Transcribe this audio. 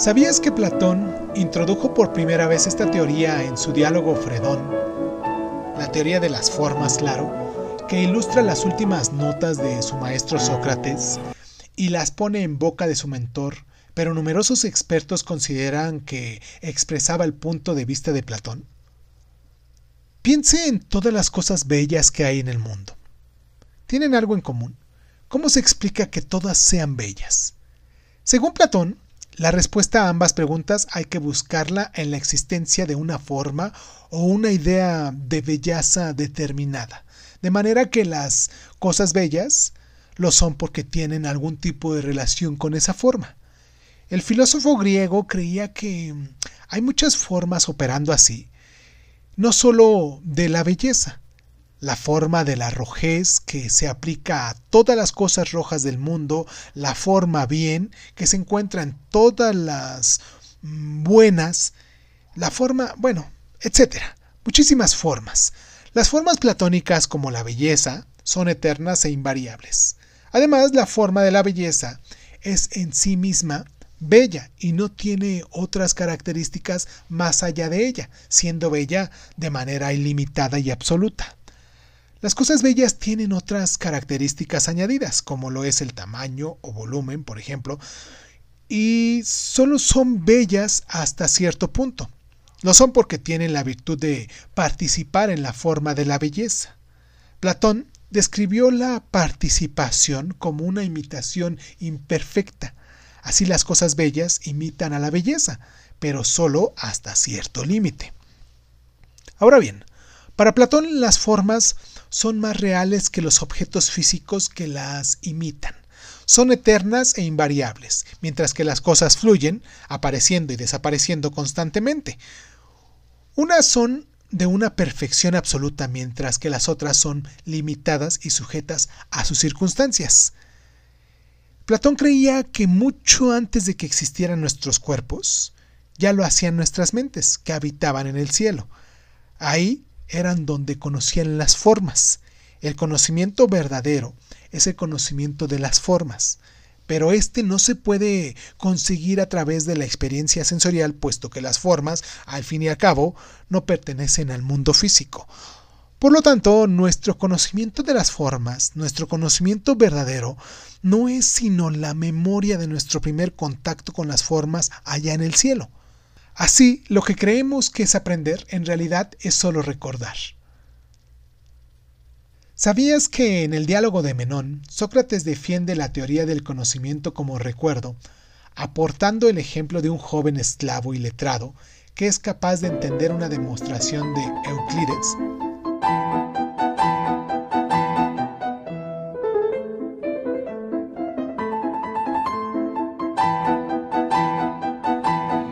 ¿Sabías que Platón introdujo por primera vez esta teoría en su diálogo Fredón? La teoría de las formas, claro, que ilustra las últimas notas de su maestro Sócrates y las pone en boca de su mentor, pero numerosos expertos consideran que expresaba el punto de vista de Platón. Piense en todas las cosas bellas que hay en el mundo. ¿Tienen algo en común? ¿Cómo se explica que todas sean bellas? Según Platón, la respuesta a ambas preguntas hay que buscarla en la existencia de una forma o una idea de belleza determinada, de manera que las cosas bellas lo son porque tienen algún tipo de relación con esa forma. El filósofo griego creía que hay muchas formas operando así, no sólo de la belleza, la forma de la rojez que se aplica a todas las cosas rojas del mundo, la forma bien que se encuentra en todas las mm, buenas, la forma, bueno, etcétera, muchísimas formas. Las formas platónicas como la belleza son eternas e invariables. Además, la forma de la belleza es en sí misma bella y no tiene otras características más allá de ella, siendo bella de manera ilimitada y absoluta. Las cosas bellas tienen otras características añadidas, como lo es el tamaño o volumen, por ejemplo, y solo son bellas hasta cierto punto. Lo son porque tienen la virtud de participar en la forma de la belleza. Platón describió la participación como una imitación imperfecta. Así las cosas bellas imitan a la belleza, pero solo hasta cierto límite. Ahora bien, para Platón las formas son más reales que los objetos físicos que las imitan. Son eternas e invariables, mientras que las cosas fluyen, apareciendo y desapareciendo constantemente. Unas son de una perfección absoluta, mientras que las otras son limitadas y sujetas a sus circunstancias. Platón creía que mucho antes de que existieran nuestros cuerpos, ya lo hacían nuestras mentes, que habitaban en el cielo. Ahí eran donde conocían las formas. El conocimiento verdadero es el conocimiento de las formas, pero este no se puede conseguir a través de la experiencia sensorial, puesto que las formas, al fin y al cabo, no pertenecen al mundo físico. Por lo tanto, nuestro conocimiento de las formas, nuestro conocimiento verdadero, no es sino la memoria de nuestro primer contacto con las formas allá en el cielo. Así, lo que creemos que es aprender, en realidad es solo recordar. ¿Sabías que en el diálogo de Menón, Sócrates defiende la teoría del conocimiento como recuerdo, aportando el ejemplo de un joven esclavo y letrado que es capaz de entender una demostración de Euclides